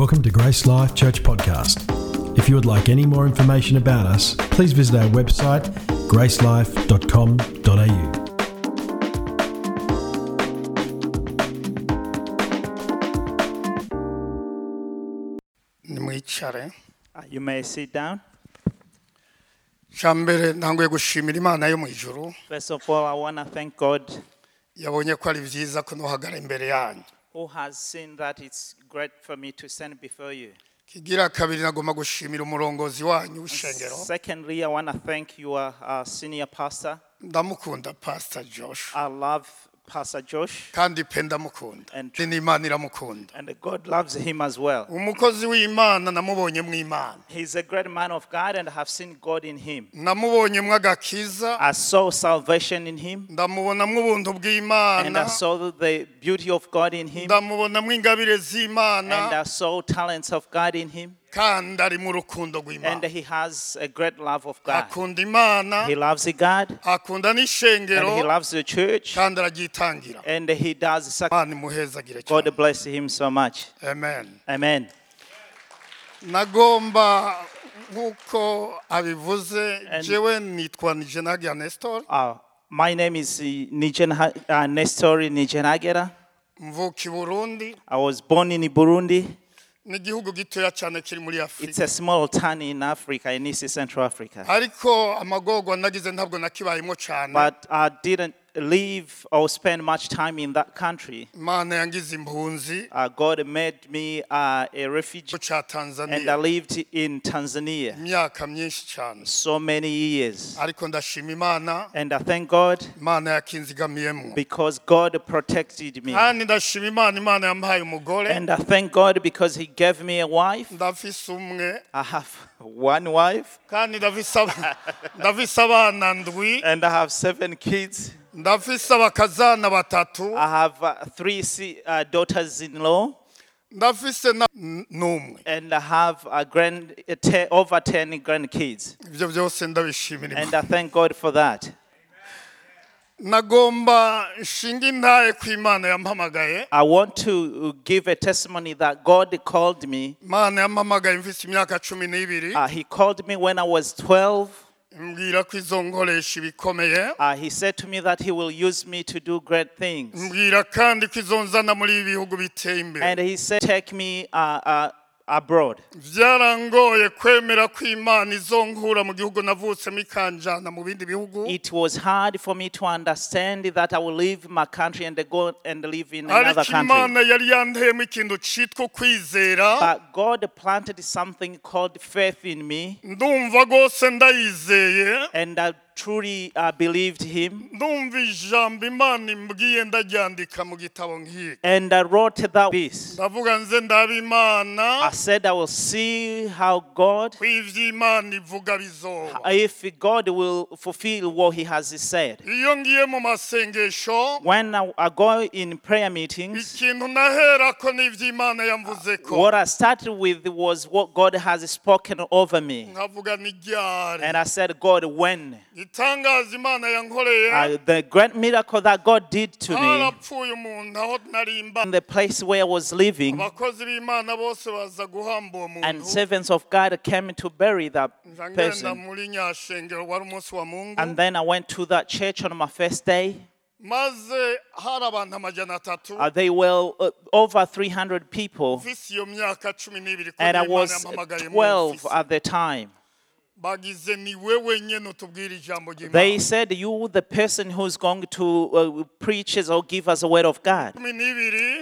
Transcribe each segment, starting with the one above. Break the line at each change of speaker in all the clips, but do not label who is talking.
Welcome to Grace Life Church Podcast. If you would like any more information about us, please visit our website gracelife.com.au.
nimwicare
Uh, You may sit down.
cya mbere ntanguye gushimira imana yo
First of all, I want to thank God
yabonye ko ari byiza ko nuhagara imbere yanyu
who has seen that it's great for me to stand before you.
kigira kabiri nagomba gushimira umurongozi wanyu w'ishengero
Secondly, I want to thank your uh, senior pastor.
ndamukunda pastor josh
I love Pastor Josh,
kandi pe ndamukunda
And-
n'imana iramukunda
and God loves him as well.
umukozi w'imana namubonye mu imana
He's a great man of God, and I have seen God in him.
namubonye mu agakiza
I saw salvation in him,
ubuntu
and I
bw'imana
saw the beauty of God in him,
ingabire
and I saw talents of God in him,
kandi ari mu rukundo
and
rw'imana
he has a great love of God.
akunda imana
He loves God,
akunda
and
n'ishengero
he loves the church,
kandi araryitangira
and he does. sac-
imana imuhezagire
God
cyane
bless him so much.
amen
Amen.
nagomba nk'uko abivuze
And-
jewe nitwa nijenagia nestor
Uh, my name is uh, Nijen Ha- uh, Nestori Nijenagera.
mvuka i burundi
I was born in Burundi.
Ni igihugu gitoya cyane kiri muri
It's
afurika
a small town in Africa, in East Central Africa.
ariko amagorwa nagize ntabwo nakibayemo cyane
But I didn't live or spend much time in that country.
imana yangize impunzi
Uh, God made me uh, a refugee, and I lived in Tanzania
imyaka myinshi cyane
so many years.
ariko ndashima imana
And I thank God because God protected me.
kandi ndashima imana imana yampaye umugore
And I thank God because He gave me a wife. I have one wife
kandi ndafise aba- ndafise abana ndwi
and I have seven kids.
Ndafise abakazana batatu
I have uh, three si- uh, daughters in law
ndafise na n- n'umwe
and I have a grand, uh, te- over 10 grandkids.
ibyo byose ndabishimira
And
Imana.
I thank God for that.
nagomba nshinga intaye ku imana yampamagaye
I want to give a testimony that God called me.
imana yampamagaye mfise imyaka cumi n'ibiri
Uh, he called me when I was 12.
Mbwira ko izo ibikomeye
Uh, he said to me that He will use me to do great things.
mbwira kandi ko izo muri ibi bihugu biteye imbere
And He said, Take me uh, uh, abroad.
byarangoye kwemera ko imana izonkura mu gihugu navutsemo ikanjana mu bindi bihugu
It was hard for me to understand that I will leave my country and go and live in another
ariko
country.
imana yari yanteyemo ikintu cyitwa ukwizera
But God planted something called faith in me,
ndumva rwose ndayizeye
and I truly uh, believed Him.
ndumva ijambo imana imbwiye ndaryandika mu gitabo nk'iki
And I wrote that piece.
ndavuga nze ndaba imana
I said, I will see how God,
ko ivyo imana ivuga bizoba
if God will fulfill what He has said.
iyo ngiye mu masengesho
When I, I go in prayer meetings,
ikintu nahera ko n'ivyo imana yamvuze ko
what I started with was what God has spoken over me.
nkavuga ni ryari
And I said, God, when?
Itangaza imana yankoreye.
Uh, the great miracle that God did to me
harapfuye umuntu aho narimba.
in the place where I was living,
abakozi b'imana bose baza guhamba uwo
and servants of God came to bury that person.
muri nyashengero wari umunsi wa mungu.
And then I went to that church on my first day.
maze hari abantu amajana atatu.
Uh, they were uh, over 300 people,
mfise iyo myaka cumi n'ibiri ko
and I was 12 at the time. They said, You, the person who's going to uh, preach or give us a word of God.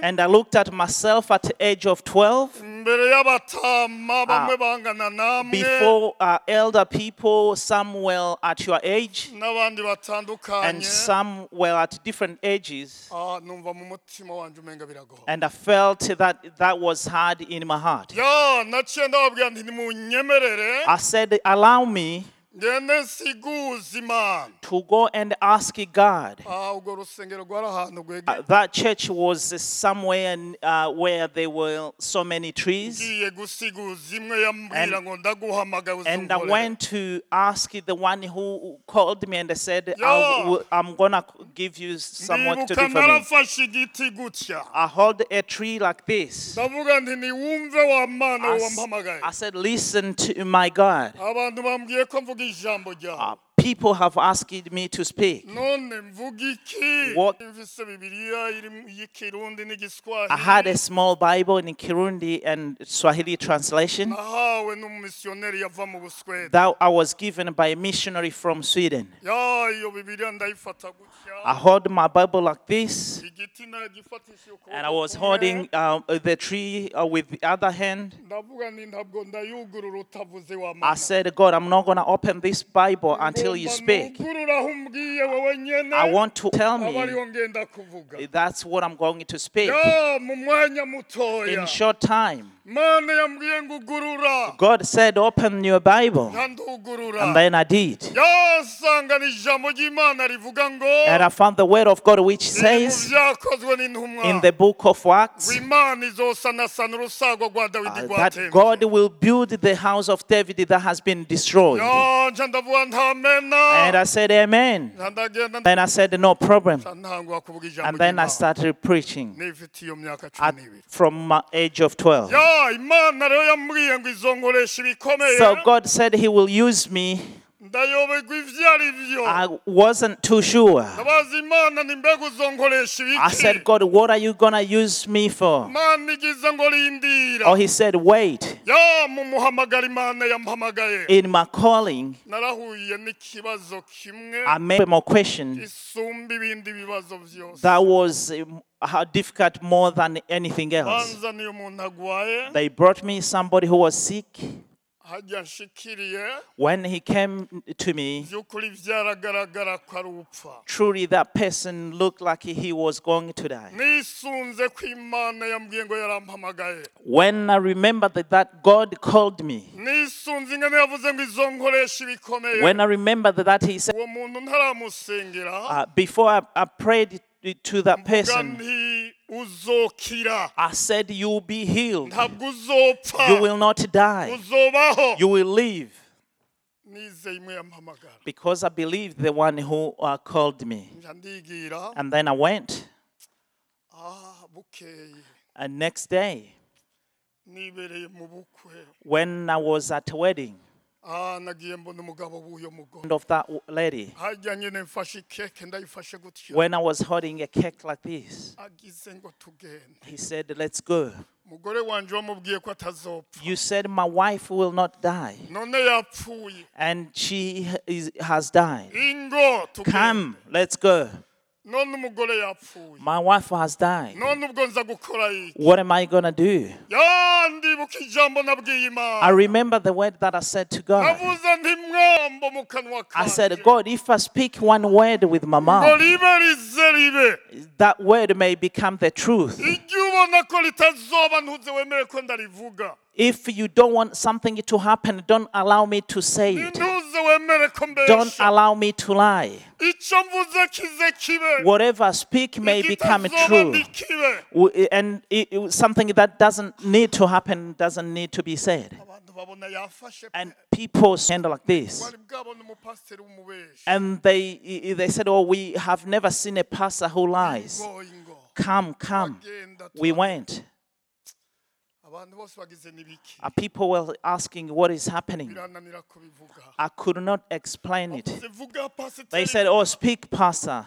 And I looked at myself at the age of 12
imbere y'abatama bamwe bangana namwe.
Before uh, elder people, some were at your age, and some were at different ages.
Ah, numva mu mutima wanje umenga biragoye.
And I felt that that was hard in my heart.
ya naciye ndababwira nti nimunyemerere.
I said, Allow me
nsiguze imana
to go and ask God.
Ah, urwo rusengero rwari ahantu
Uh, that church was somewhere uh, where there were so many trees.
ngiye gusiguza imwe yambwira
And- And I went to ask the one who called me and said, I'll, I'm going to give you some work to do for me.
narafashe igiti gutya
I hold a tree like this.
ndavuga nti niwumve wa mana
I,
we
s-
wampamagaye
I said, Listen to my God.
Bambwiye ko mvuga ijambo
Uh,
ryawe
people have asked me to speak.
none mvuga iki?
What-
mfise bibiliya iri mu- y'ikirundi
I had a small Bible in Kirundi and Swahili translation
nahawe n'umumisiyoneri yava mu buswede.
that I was given by a missionary from Sweden.
ya iyo bibiliya ndayifata
I hold my Bible like this, and I was holding um, the tree uh, with the other hand.
ndavuga nti ntabwo ndayugurura utavuze wa
I said, God, I'm not going to open this Bible until you speak. I want to tell me that's what I'm going to speak. In short time, God said, Open your Bible. And then I did. And I found the word of God which says in the book of Acts uh, that God will build the house of David that has been destroyed.
Ya nca ndavuga ntamena
And I said, Amen. Then I said, No problem.
nca ntangwa kuvuga ijambo
And then I started preaching
nifite iyo myaka cumi
at, from my age of 12.
ya imana rero yambwiye ngo izonkoresha ibikomeye
So God said He will use me.
Ndayoberwa ibyo ari byo
I wasn't too sure.
ndabaza imana ni mbega uzonkoresha
I said, God, what are you going to use me for?
imana igize ngo rindira
Oh, He said, Wait.
ya mu muhamagara imana yampamagaye
In my calling,
narahuye n'ikibazo kimwe
I made more questions
isumba ibindi bibazo byose
that was um, how difficult more than anything else.
banzaniye umuntu agwaye
They brought me somebody who was sick. When he came to me,
by'ukuri byaragaragara ko ari upfa
truly that person looked like he was going to die.
nisunze ko imana yambwiye ngo yarampamagaye.
When I remembered that, that God called me,
nisunze ingano yavuze ngo izo nkoresha ibikomeye.
when I remembered that He said,
uwo muntu ntaramusengera.
uh, before I, I prayed to that person, I said, You will be healed. You will not die.
uzobaho
You will live.
nizeye imwe yampamagara
Because I believed the one who uh, called me. And then I went.
ah
And next day,
nibereye mu bukwe
when I was at a wedding
ah nagiye mbona umugabo w'uyo mugore
of that lady,
hajya nyine mfashe ikeke ndayifashe gutya.
When I was holding a cake like this,
agize ngo tugende.
he said, Let's go.
umugore wanje wamubwiye ko atazopfa.
You said my wife will not die, and she is, has died. Come, let's go.
None umugore yapfuye
My wife has died.
none ubwo nza gukora iki
What am I going to do?
ya ndibuka ijambo nabwiye
I remember the word that I said to God.
navuze nti mwambo mu kanwa
I said, God, if I speak one word with my mouth,
ribe rize ribe
that word may become the truth.
ijya ubona ko ritazoba ntuze wemere ko ndarivuga
If you don't want something to happen, don't allow me to say it.
Ntuze wemere ko
Don't allow me to lie.
icyo mvuze kize kibe
Whatever I speak may become true. And it, something that doesn't need to happen doesn't need to be said.
abantu babona yafashe
And people stand like this.
wari bwabona umupasiteri w'umubeshi
And they, they said, Oh, we have never seen a pastor who lies. Come, come. We went.
Abantu bose bagize n'ibiki
People were asking, What is happening? I could not explain it. They said, Oh, speak, Pastor.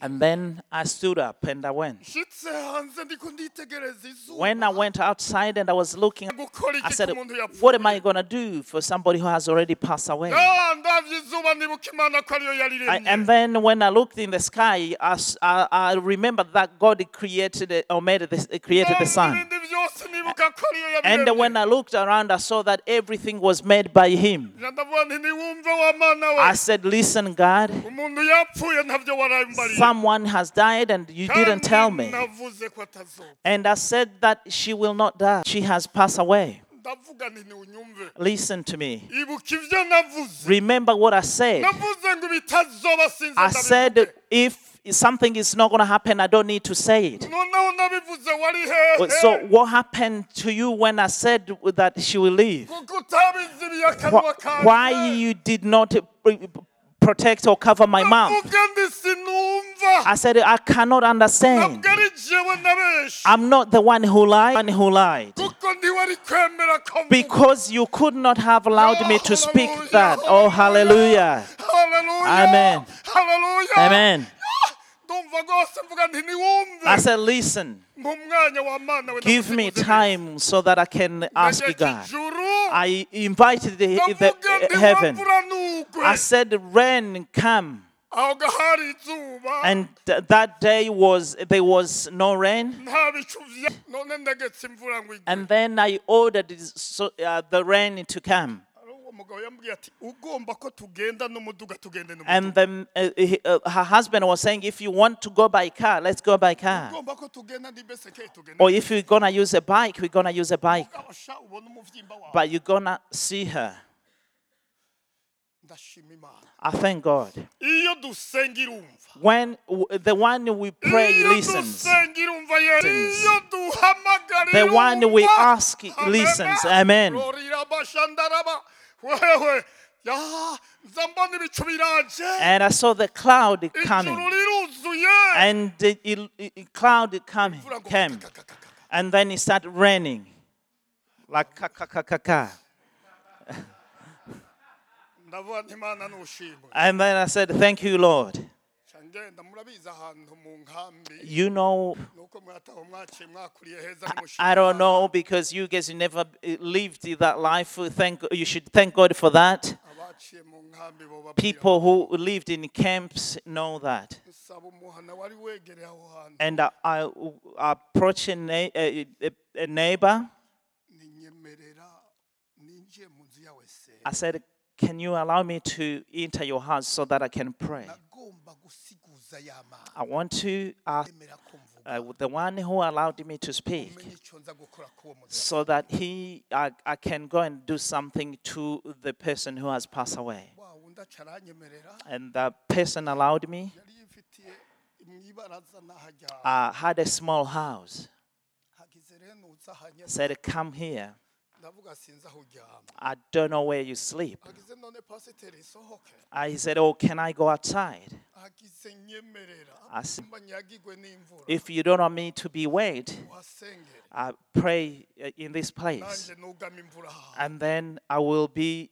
And then I stood up and I went.
nshitse hanze ndiko nditegereza
When I went outside and I was looking, I said, What am I going to do for somebody who has already passed away?
Ya, ndavye izuba nibuka imana ko ariyo
I, and then when I looked in the sky, I I remembered that God created it, or made this, created the sun.
ibindi byose nibuka ko ariyo
And when I looked around, I saw that everything was made by Him.
nca ndavuga nti niwumve wa mana we
I said, Listen, God,
umuntu yapfuye ntavyo warambariye
someone has died and you didn't tell me.
navuze ko atazopfa
And I said that she will not die. She has passed away.
ndavuga nti ntiwunyumve
Listen to me.
ibuka ibyo navuze
Remember what I said.
navuze ngo ibitazoba sinzi
I said if something is not going to happen, I don't need to say it.
noneho nabivuze wari
Well, So what happened to you when I said that she will leave?
kuko utabizibiye akanwa
Wh- Why you did not protect or cover my mouth?
navuga ndi sinumva
I said I cannot understand.
ntabwo ari jewe nabeshe
I'm not the one who lied. One who lied.
kuko ntiwari kwemera ko mvuga
Because you could not have allowed me to speak that. Oh, hallelujah. Amen. Amen.
ndumva rwose mvuga nti niwumve
I said, listen,
mu mwanya wa mana we
give me time so that I can ask God. I invited the, the uh, heaven. I said, rain come.
aho gahari izuba
And th- that day was there was no rain.
nta bicu vya none ndagetse imvura ngo igwe
And then I ordered so, uh, the rain to come. And then uh, he- uh, her husband was saying, if you want to go by car, let's go by car.
ugomba ko tugenda n'ibeseke tugenda
Or if we're gonna use a bike, we're gonna use a bike.
abasha ubona umuvyimba wawe
But you're gonna see her. I thank God.
iyo dusenga irumva
When the one we pray listens,
dusenga irumva ye
Listens.
iyo duhamagara
The one we ask listens. Amen.
Rorira bashandaraba. wewe ya nza mbona ibicu biraje
and I saw the cloud coming, and the cloud coming came, and then it started raining, like ka ka ka ka ka.
ndavuga nti imana nushimwe
And then I said, "Thank you, Lord."
Ca ngenda murabizi ahantu mu nkambi
You know,
nuko mwataho mwaciye mwakuriye heza
I don't know because you guys never lived that life. Thank you should thank God for that.
abaciye mu nkambi bo babwira
People who lived in camps know that.
nsaba umuhana wari wegereye aho hantu
And I, I approached a, na- a, a, neighbor.
ninyemerera ninjiye mu nzu yawe se
I said, "Can you allow me to enter your house so that I can pray?"
Nagomba gusiguza y'amazi
I want to ask
emera ko mvuga
uh, the one who allowed me to speak
umenye icyo nza gukora k'uwo muryango
so that he I, I can go and do something to the person who has passed away.
wa wundi aca aranyemerera
And the person allowed me.
yari yifitiye mwibaraza n'ahajya
I had a small house.
hagize rero nuza hanyuma
Said, "Come here."
ndavuga sinzi aho uryama
I don't know where you sleep.
hagize none pasiteri isohoke
I said, "Oh, can I go outside?"
Hagize nyemerera
I s-
mba nyagigwe n'imvura
If you don't want me to be wet, I pray uh, in this place,
nanjye nugama imvura aha
and then I will be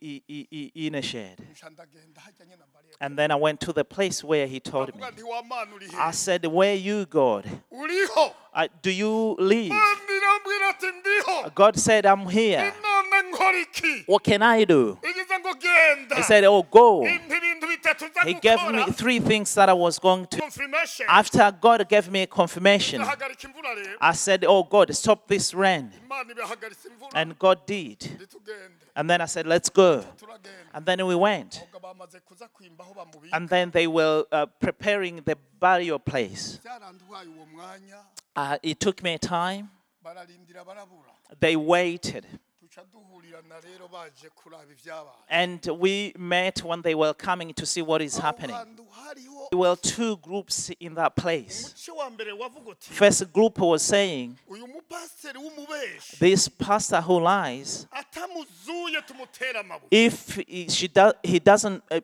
in a shed.
nca ndagenda hajya nyine mbariye
And then I went to the place where he told me.
ndavuga nti wa mana uri
I said, Where you, God? Uh, do you live?
Mana irambwira ati ndiho
God said, I'm here.
None nkora iki
What can I do?
igize ngo genda
He said, Oh, go.
impa ibintu bitatu nza
He gave me three things that I was going to. After God gave me a confirmation,
ndahagarika imvura rero
I said, Oh, God, stop this rain.
imana ibahagaritse imvura
And God did. And then I said, Let's go. And then we went.
ubwo bamaze kuza kwimba aho bamubika
And then they were uh, preparing the burial place.
byaranduhaye uwo mwanya
Uh, it took me time. They waited.
Duca duhurirana rero baje kuraba ibyabaye
And we met when they were coming to see what is happening. There were two groups in that place.
umuce wa mbere wavuga uti
First group was saying,
uyu mupasiteri w'umubeshi
This pastor who lies,
atamuzuye tumutera amabuye
if he, she do, he doesn't uh,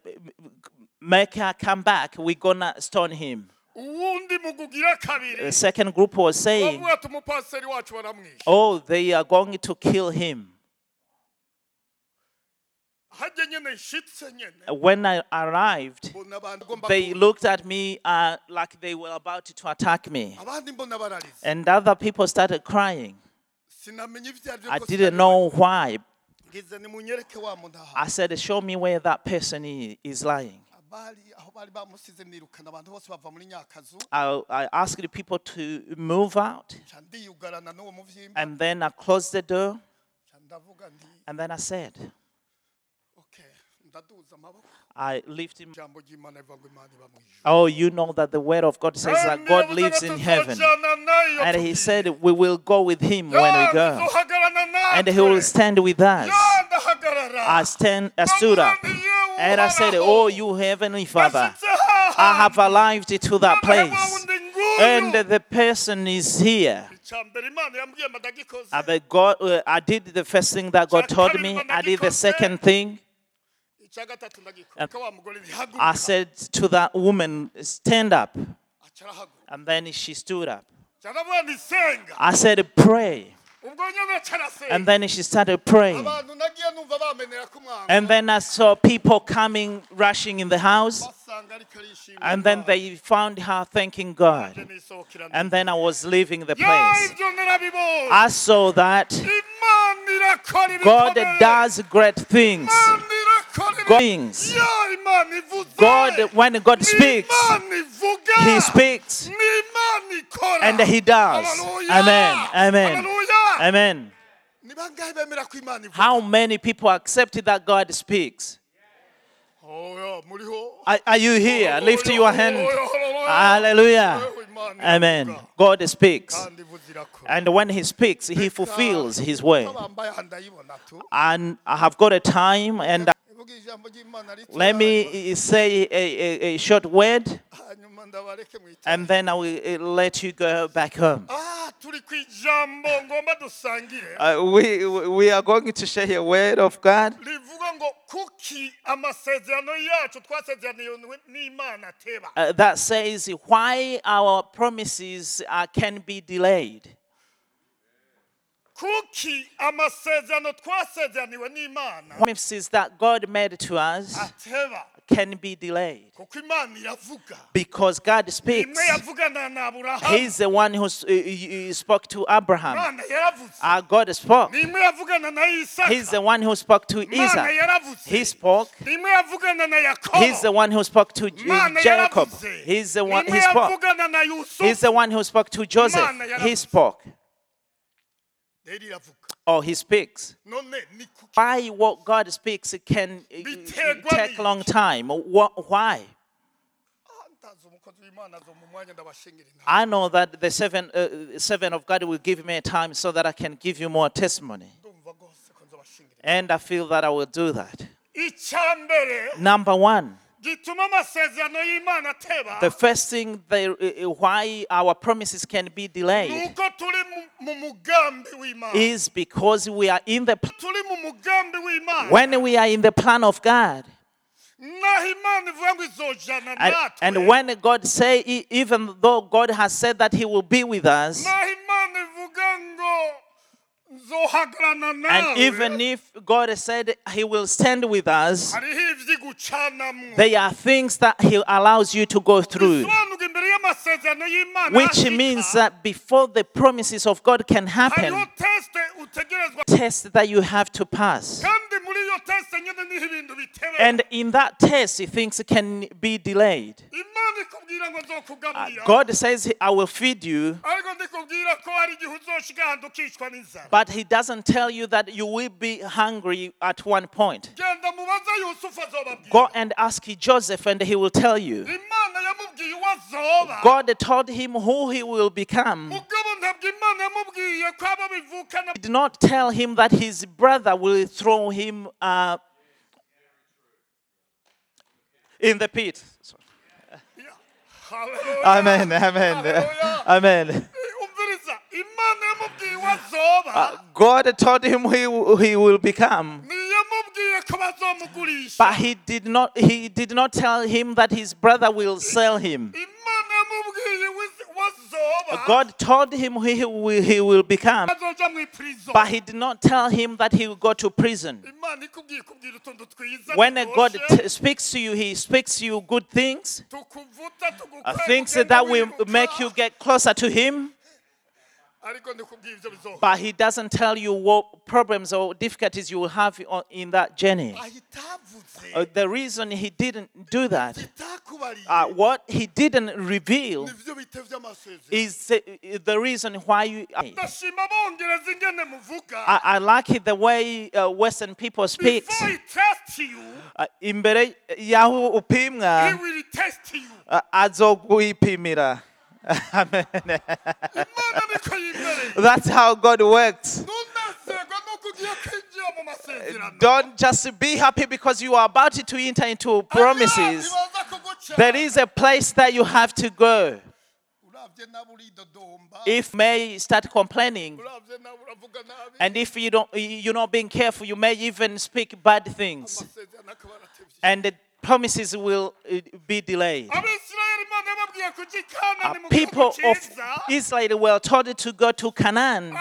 make her come back, we're gonna stone him.
uwundi mugugira kabiri
The second group was saying,
bavuga ati umupasiteri wacu baramwishe
Oh, they are going to kill him. When I arrived,
mbona abantu ugomba
they looked at me uh, like they were about to attack me.
abandi mbona bararize
And other people started crying.
sinamenya ibyo ari byo
I didn't know why.
ngize nimunyereke wa muntu aha
I said, Show me where that person is lying.
abari aho bari bamusize nirukana abantu bose bava muri nyakazu
I, I asked the people to move out.
nca ndiyugarana n'uwo muvyimba
And then I closed the door.
nca ndavuga nti
And then I said,
iba mu ijuru.
Oh, you know that the word of God says that God lives in heaven. And he said, We will go with him when we go. and he will stand with us. I stand, I stood up, and I said, "Oh, you heavenly Father, I have arrived to that place, and the person is here."
icyambere imana yambwiye madagikoze.
The God, uh, I did the first thing that God told me. I did the second thing.
Um,
I said to that woman, "Stand up," and then she stood up.
cyaravuga nti senga.
I said, "Pray,"
ubwo nyine carasenga
and then she started praying.
abantu nagiye numva bamenera ku mwana
And then I saw people coming, rushing in the house,
basanga ariko arishimye
and then they found her thanking God. And then I was leaving the place. I saw that God does great things.
Irakora
God things.
ya imana ivuze
God, when God speaks, He speaks,
ni imana ikora
and He does. Amen. Amen. Amen.
ni bangahe bemera ko imana ivuga
How many people accept that God speaks?
Oh,
Are, are you here? Lift your hand.
Hallelujah.
Amen. God speaks.
kandi ivuze irakora
And when He speaks, He fulfills His word.
bambaye aha ndayibona tu
And I have got a time, and
ivuga ijambo ry'imana rito
let me say a, a, a short word,
hanyuma ndabareke mwite
and then I will uh, let you go back home.
ah turi ku ijambo ngomba dusangire
Uh, we, we are going to share a word of God.
rivuga ngo kuki amasezerano yacu twasezeraniye n'imana ateba
uh, that says why our promises uh, can be delayed.
Kuki amasezerano twasezeraniwe n'imana
Promises that God made to us
ateba
can be delayed
kuko imana iravuga
because God speaks.
imwe yavugana na aburahamu
He's the one who s- uh, uh, uh, spoke to Abraham.
imana yaravuze
Uh, God spoke.
ni imwe yavugana na isaka
He's the one who spoke to
imana
Isaac.
yaravuze
He spoke.
ni imwe yavugana na yakobo
He's the one who spoke to uh,
imana
Jacob.
yaravuze
He's the
ni
one.
imwe
He spoke.
yavugana na yusufu
He's the one who spoke to Joseph. He spoke. Or he speaks. why what God speaks can uh, take
n'iki?
long time. Wh- Why?
Ndazi umukozi w'imana azo mu mwanya ndabashingire inama
I know that the servant, uh, servant of God will give me a time so that I can give you more testimony.
ndumva rwose ko nzabashingire
And I feel that I will do that. Number one,
gituma amasezerano y'imana ateba.
The first thing they, why our promises can be delayed is because we are in the pl-
turi mu mugambi w'imana.
when we are in the plan of God.
naho imana ivuga ngo izojana
And, and when God say, even though God has said that He will be with us, and even if God said He will stand with us, They are things that He allows you to go through,
bisobanurwa imbere y'amasezerano y'imana
which means that before the promises of God can happen, test that you have to pass.
Kandi muri iyo tesite nyine niho ibintu bitebe
And in that test, things can be delayed.
imana ikubwira ngo
Uh, God says, I will feed you,
ariko ndikubwira ko hari igihe uzoshika ahantu ukicwa n'inzara
but He doesn't tell you that you will be hungry at one point.
genda mubaze yusufu azobabwira
Go and ask Joseph, and he will tell you.
imana yamubwiye uwo azoba
God told him who he will become.
Mugabo ntabwo imana yamubwiye ko abo bivukana
Did not tell him that his brother will throw him uh, in the pit. Amen, amen, amen.
umviriza imana yamubwiye uwo azoba
God told him who he will become,
ntiyamubwiye ko bazomugurisha
but he did not. He did not tell him that his brother will sell him. God told him who he will, he will become,
azoja mu ipurizo
but he did not tell him that he will go to prison.
imana ikubwiye kubwira utuntu twiza
When God speaks to you, He speaks to you good things, uh, things that will make you get closer to Him.
ariko ndikubwiye ibyo bizoba
But He doesn't tell you what problems or difficulties you will have in that journey. Uh, the reason He didn't do that, uh, what He didn't reveal,
nivyo bite vy'amasezerano
is the, the reason why you.
ndashima abongereza ingene muvuga
I, I like it the way uh, Western people speak.
before he test you
Uh, imbere y'aho
he will test you
uh, azokwipimira. Amen.
imana niko yimereye
That's how God works. Don't just be happy because you are about to enter into promises. There is a place that you have to go. If may start complaining, and if you don't, you're not being careful, you may even speak bad things, and promises will uh, be delayed.
abisirayeli imana yababwiye kuja i
Uh, people of Israel were told to go to Canaan,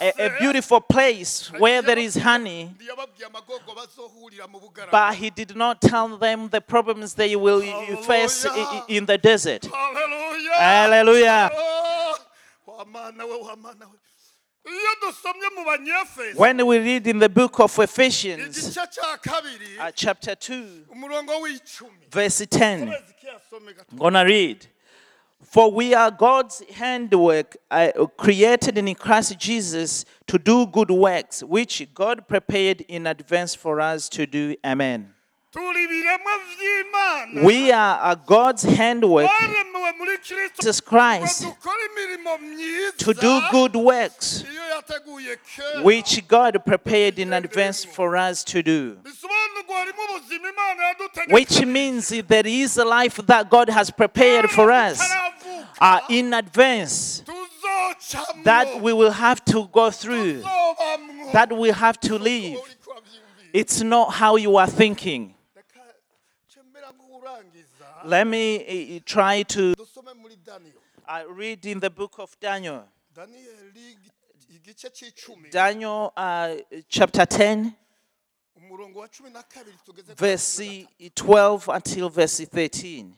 a, a beautiful place where there is honey.
ntiyababwiye amagogo bazohurira mu bugarama
But he did not tell them the problems they will face in the desert.
haleluya
Hallelujah.
Wa mana we wa mana we iyo dusomye mu banyefeso
When we read in the book of Ephesians,
igice cya kabiri
uh, chapter 2, verse 10,
Kwezi kiyasome gato.
I'm gonna read. For we are God's handiwork, uh, created in Christ Jesus to do good works, which God prepared in advance for us to do. Amen.
Turi ibiremwa by'imana
We are uh, God's handiwork,
twaremewe muri kristo
Jesus Christ,
dukore imirimo myiza
to do good works,
iyo yateguye kera.
which God prepared in advance for us to do.
bisobanurwa harimo ubuzima imana yadutegetse.
Which means there is a life that God has prepared for us uh, in advance that we will have to go through, that we have to live. It's not how you are thinking.
Reka cemera nk'urangiza
Let me uh, try to
dusome muri daniyo
uh, read in the book of Daniel.
daniyeli igice c'icumi
Daniel uh, chapter 10,
umurongo wa cumi na kabiri tugeze ku
verse 12 until verse 13.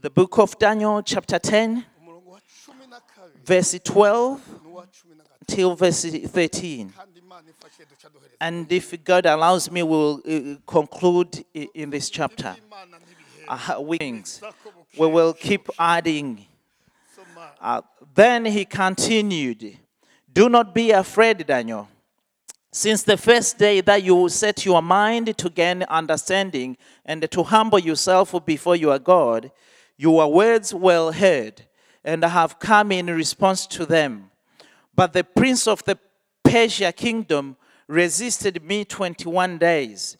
The book of Daniel chapter 10,
umurongo wa cumi na kabiri
verse 12
n'uwa cumi na gatatu
till verse 13.
Kandi imana ifashe duca duhereza
And if God allows me, we'll uh, conclude in this chapter. Uh, wings. We will keep adding. Uh, then he continued, Do not be afraid, Daniel. Since the first day that you set your mind to gain understanding and to humble yourself before your God, your words were heard, and I have come in response to them. But the prince of the Persia kingdom resisted me 21 days.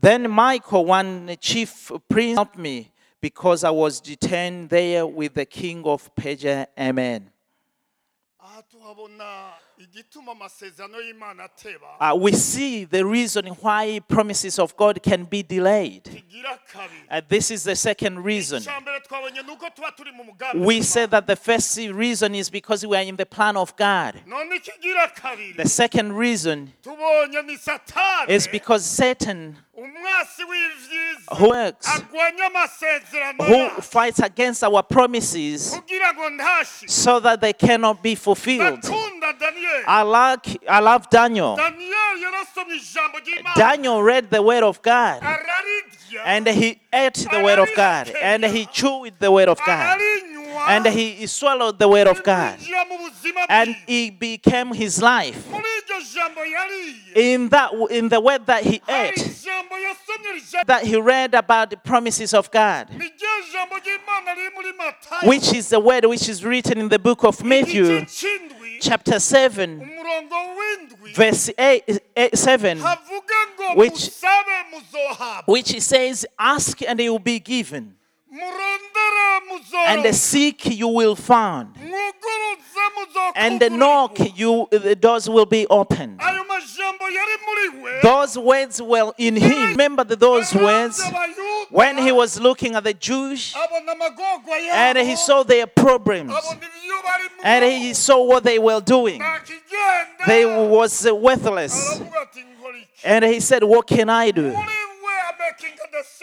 Then Michael, one chief prince, helped me because I was detained there with the king of Persia. Amen.
Aha tuhabona igituma amasezerano y'imana ateba
Uh, we see the reason why promises of God can be delayed. Uh, this is the second reason.
icya mbere twabonye ni uko tuba turi mu mugambi
We said that the first reason is because we are in the plan of God.
none ikigira kabiri
The second reason
tubonye ni satani
is because Satan, who works, who fights against our promises
kugira ngo ntashike
so that they cannot be fulfilled. I like, I love Daniel.
daniyeli yarasomye ijambo ry'imana.
Daniel read the word of God. And he ate the word of God. And he chewed the word of God. And he swallowed the word of God.
Rinjira mu buzima
and it became his life.
Muri iryo jambo yariye
In that, in the word that he ate,
ijambo yasomye rijambo
that he read about the promises of God,
ni ryo jambo ry'imana riri muri matayo
which is the word which is written in the book of Matthew, chapter 7, verse 8, 8 7,
havuga
Which- which says, Ask and it will be given, and
the
seek you will find, and
the
knock you the doors will be opened.
ayo majambo yari muri we
Those words were in him. Remember the- those words when he was looking at the Jews and he saw their problems
abona ibyo barimo
and he saw what they were doing. They was worthless.
aravuga ati nkora iki
And he said, What can I do?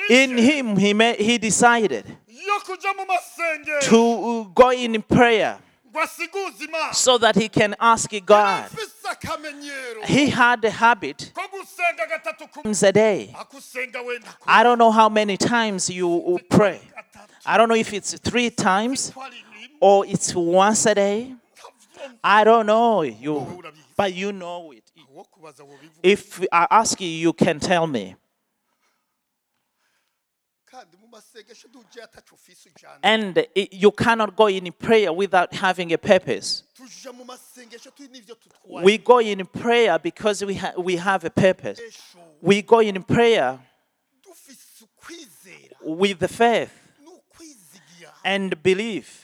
In him, he, ma- he decided
yo kuja mu masengero
to go in prayer
ngo asiguze imana
so that he can ask God. He had a habit
ko gusenga gatatu ku
times a day.
akusenga wenda ku
I don't know how many times you pray. I don't know if it's three times
ko ari rimwe
or it's once a day. I don't know you, but you know it.
wo kubaza wobivuga
If I ask you, you can tell me. And it, you cannot go in prayer without having a purpose.
tujya tuja mu masengesho turi n'ibyo tutwaye
We go in prayer because we, ha- we have a purpose. We go in prayer with the faith and belief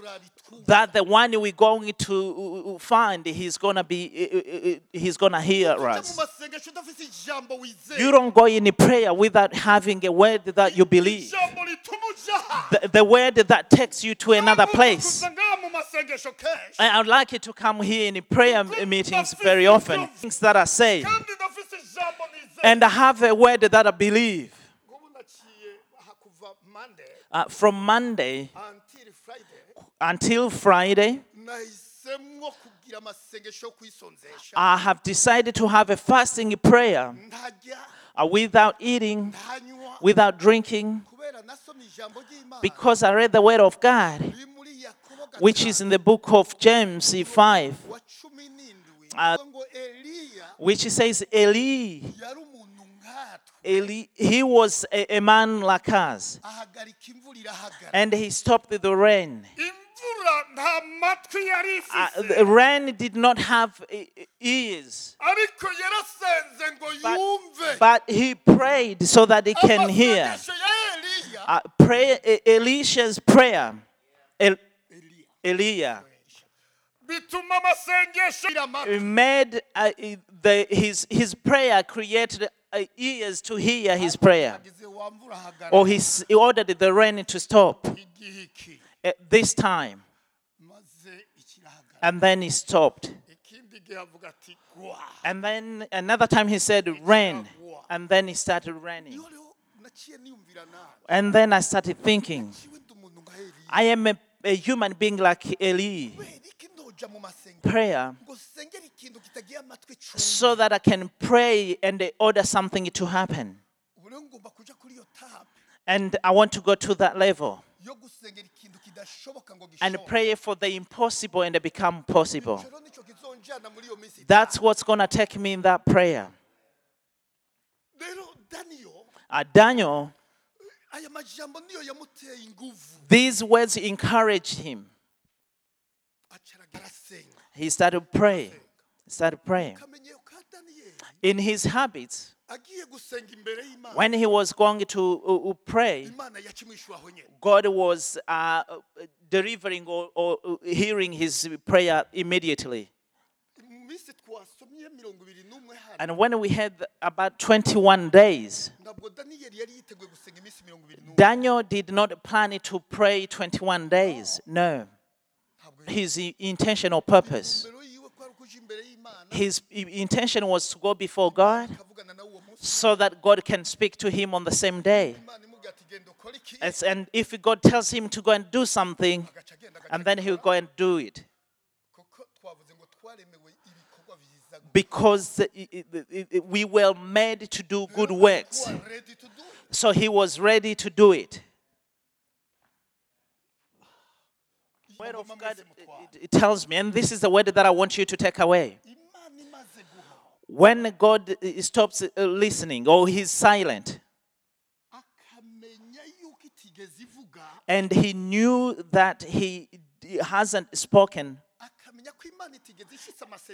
kw'iyo tugiye kuraba itwuba
that the one we're going to find, he's gonna be, he's gonna hear
tuja
us.
masengesho udafise ijambo wizera
You don't go in prayer without having a word that you believe.
ijambo rituma ujaha
The, the word that takes you to another place.
kuza ngaha mu masengesho kenshi
I- I'd like you to come here in prayer meetings very often. Things that are said.
kandi ndafise ijambo nizera
And I have a word that I believe.
ngubu naciye aha kuva monday
Uh, from Monday
until Friday, nahisemwo kugira amasengesho yo kwisonzesha.
I have decided to have a fasting prayer uh, without eating, without drinking,
kubera nasomye ijambo ry'imana.
because I read the word of God,
riri muri yakobo
which is in the book of James 5,
wa cumi n'indwi.
Uh,
Bivuga ngo eliya
which says, Eli,
yari umuntu nkatwe.
Eli he was a, a man like us,
ahagarika imvura irahagarara
and he stopped the rain.
Imvura nta matwi yari
Uh, rain did not have ears,
ariko yarasenze ngo yumve
but he prayed so that he can hear. Uh, pray, Elisha's prayer, El, Elijah,
bituma
made uh, the, his, his prayer created uh, ears to hear his prayer.
agize wa mvura hagarara
Or he, ordered the rain to stop. At this time, and then he stopped. And then another time he said, rain, and then he started raining. And then I started thinking, I am a, a human being like Eli. Prayer so that I can pray and order something to happen. And I want to go to that level
yo gusengera ikintu kidashoboka ngo
and pray for the impossible and it become possible.
Ico rero nico kizonjana muri iyo minsi
That's what's going to take me in that prayer. Uh, Daniel,
aya majambo niyo yamuteye inguvu
these words encouraged him. He started praying. He started praying.
kamenyero ka daniyeli
In his habits,
agiye gusenga imbere y'imana
when he was going to uh, uh, pray,
imana yakimwishyura aho nyine
God was uh, delivering or, or uh, hearing his prayer immediately.
mu minsi twasomye mirongo ibiri n'umwe hano
And when we had about 21 days,
ntabwo daniyeli yari yiteguye gusenga iminsi mirongo ibiri n'umwe
Daniel did not plan to pray 21 days. No. His intention or purpose,
mbere yiwe ko ari ukuja imbere y'imana
his intention was to go before God so that God can speak to him on the same day. As- And if God tells him to go and do something, and then he'll go and do it. Because we were made to do good works. So he was ready to do it. Word of God, it, it tells me, and this is the word that I want you to take away. When God stops listening or he's silent, and he knew that he hasn't spoken,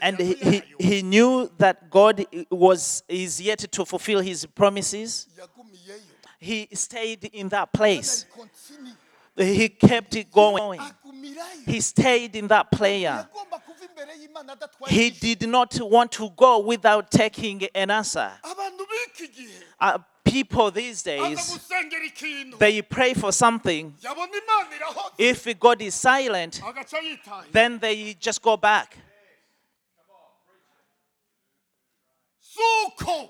and he, he, he knew that God was is yet to fulfill his promises, he stayed in that place. He kept it going. He stayed in that prayer. He did not want to go without taking an answer. Uh, people these days, they pray for something. If God is silent, then they just go back.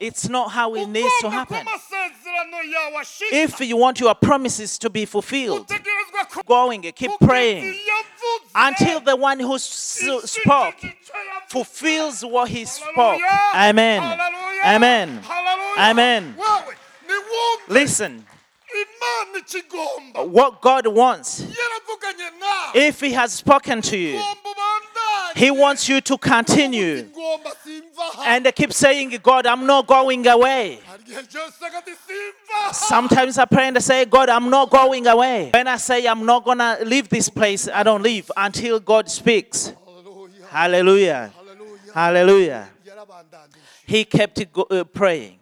It's not how it needs to happen.
amasezerano yawe ashika
If you want your promises to be fulfilled, going, keep praying. until the one who spoke fulfills what he spoke. Amen. Amen. Amen. Listen, what God wants, if He has spoken to you, He wants you to continue
ngomba simva aha
and keep saying, God, I'm not going away.
hari igihe cyose agati simva
Sometimes I pray and I say, God, I'm not going away. When I say I'm not going to leave this place, I don't leave until God speaks.
haleluya
Hallelujah. Hallelujah. He kept uh, praying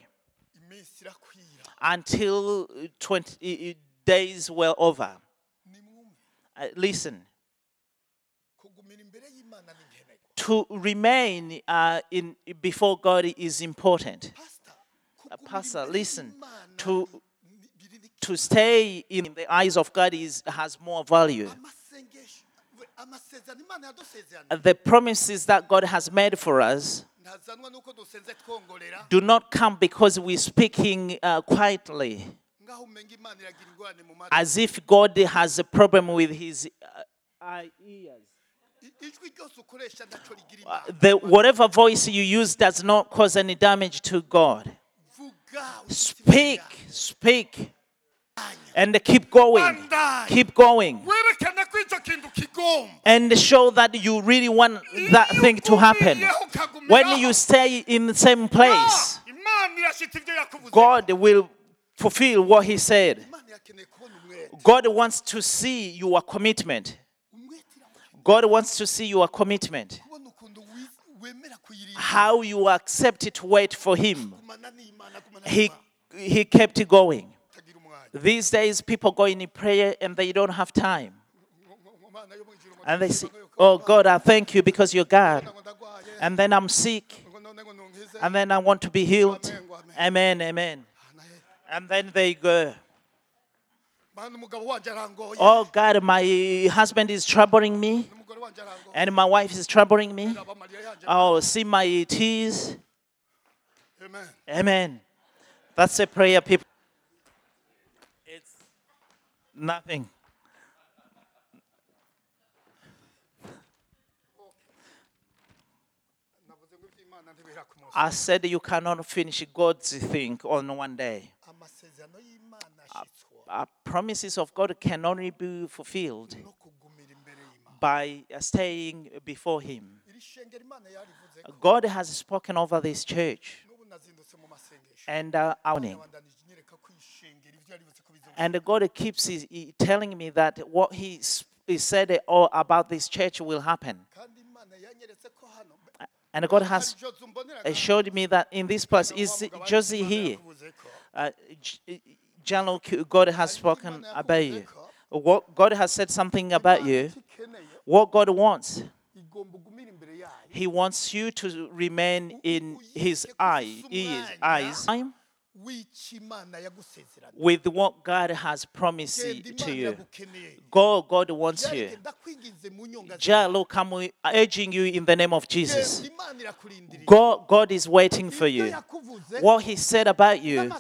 until 20 uh, days were over. Uh, listen,
kugumira imbere y'imana ni nkenerwa
to remain uh, in, before God is important. Uh, Pastor, listen, to, to stay in the eyes of God is, has more value. The promises that God has made for us do not come because we're speaking uh, quietly, as if God has a problem with his uh, ears.
I- ijwi ryose ukoresha ntaco rigira
Uh, The, whatever voice you use does not cause any damage to God. Speak, speak, and keep going. Keep going.
werekane ko icyo kintu kigomba
And show that you really want that thing to happen. When you stay in the same place,
imana irashita ibyo yakuvuze
God will fulfill what He said.
imana irakeneye kubona umwete
God wants to see your commitment. God wants to see your commitment.
kubona ukuntu wi- wemera kuyirinda
How you accept it, wait for Him.
gumana n'imana gumana
He, he kept
it going.
These days, people go in prayer and they don't have time. And they say, Oh God, I thank you because you're God. And then I'm sick.
ngo none ngo nunkize.
And then I want to be healed.
Amen, amen.
Amen, amen.
Ana he.
And then they go,
Mana umugabo wanje arangoye
Oh God, my husband is troubling me.
N'umugore wanje arangoye
And my wife is troubling me. Oh, see my tears.
amen
Amen. That's a prayer, people. It's nothing.
navuze ngo iby'imana ntibihera ku munsi
I said you cannot finish God's thing on one day. Uh, promises of God can only be fulfilled
no kugumira imbere y'imana
by uh, staying before Him.
iri shengero imana yarivuze ko
God has spoken over this church,
n'ubu nazindutse mu masengesho
and uh, outing.
yabandanije inyereka ko ishengero ibyo yarivuze ko bizoba
And God keeps telling me that what He, said all about this church will happen.
kandi imana yanyeretse ko hano
And God has
hari Jozu mbonera
uh, showed me that in this place is Josie here. Uh, J- God has spoken about you. What God has said something about you. What God wants, He wants you to remain in His eye, ears, eyes, with what God has promised to you. Go, God wants you.
Jareke, ndakwinginze mu nyonga
Ja, look, I'm urging you in the name of Jesus.
genda imana irakurindiriye
God, God is waiting for you. What He said about you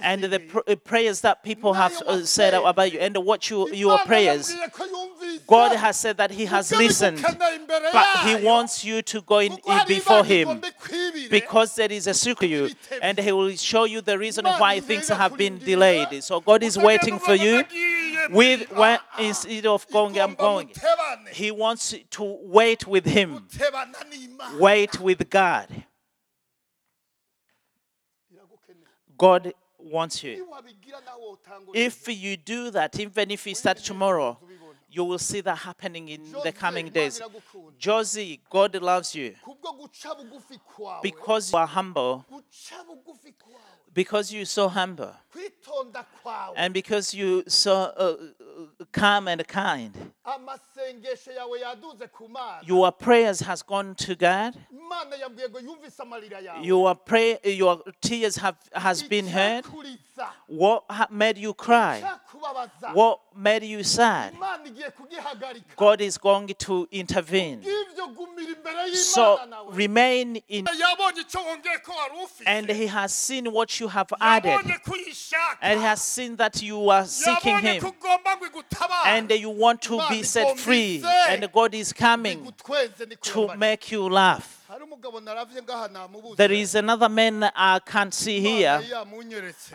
and the pr- prayers that people have uh, said about you and what you, your prayers.
yambwiye ko yumvise
God has said that He has listened, but He wants you to go in,
Kuko
in
hari
before Him because there is a secret you, and He will show you the reason why things have been delayed. So God is waiting for you. With when instead of going, I'm going. He wants to wait with Him. Wait with God. God wants you.
niwabigira nawe utangura
If you do that, even if you start tomorrow, you will see that happening in the coming days. Josie, God loves you
kubwo guca bugufi kwawe
because you are humble,
guca bugufi kwawe
because you're so humble, and because you're so uh, uh, calm and kind.
amasengesho yawe yaduze ku mana
Your prayers has gone to God.
imana yambwiye ngo yumvise amarira yawe
Your pray, your tears have has been heard. What made you cry? What made you sad?
imana igiye kugihagarika
God is going to intervene.
Bw'ibyo gumira imbere
So remain in,
yabonye icyo wongeye ko wari ufite.
and He has seen what you have added,
yabonye ko uyishaka
and He has seen that you are seeking Him,
ko ugomba ngo igutabare
and you want to be set free, and God is coming to make you laugh.
hari umugabo naravye ngaha namubuze.
There is another man I can't see here.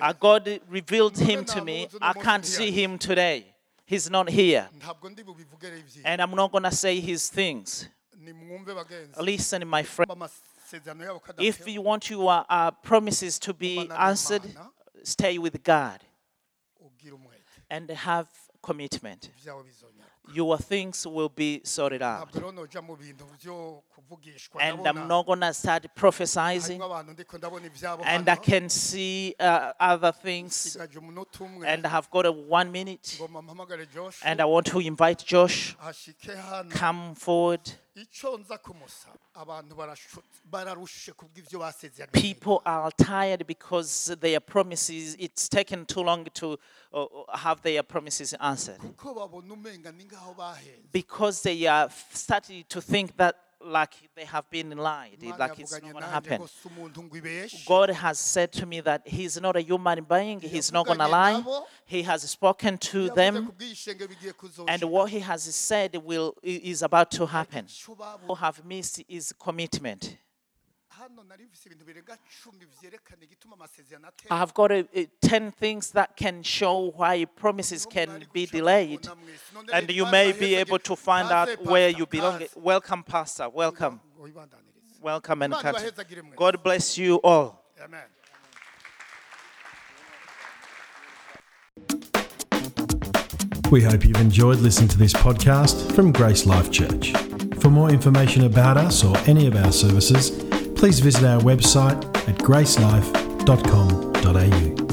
Uh, God revealed him to me. I can't see him today. He's not here.
ntabwo ndi bubivugere ivyi
And I'm not going to say his things. Listen, my friend. If you want your uh, promises to be answered, stay with God and have commitment. Your things will be sorted out.
ntabwo rero noja mu bintu byo kuvugishwa
And I'm not going to start prophesizing.
harimo abantu ndiko ndabona ibyabo
And I can see uh, other things.
sigaje umunota umwe
And I have got a one minute.
ngoma mpamagare Josh
And I want to invite Josh, come forward.
Icyo nza kumusaba abantu barashu- bararushe kubw'ibyo basezeranye
People are tired because their promises, it's taken too long to uh, have their promises answered.
ko babona umenga ni ngaho bahenze
Because they are starting to think that like they have been lied, like it's not going to happen.
ngo si umuntu ngo ibeshe
God has said to me that He's not a human being, He's not going to lie. He has spoken to them, and what He has said will is about to happen. What have missed is commitment.
Hano nari mfise ibintu birenga cumi vyerekana igituma amasezerano
I
atera
have got a, a 10 things that can show why promises can be delayed, and you may be able to find out where you belong. Welcome, Pastor. Welcome.
Oh,
Welcome and cut. God bless you all.
amen
We hope you've enjoyed listening to this podcast from Grace Life Church. For more information about us or any of our services, please visit our website at gracelife.com.au.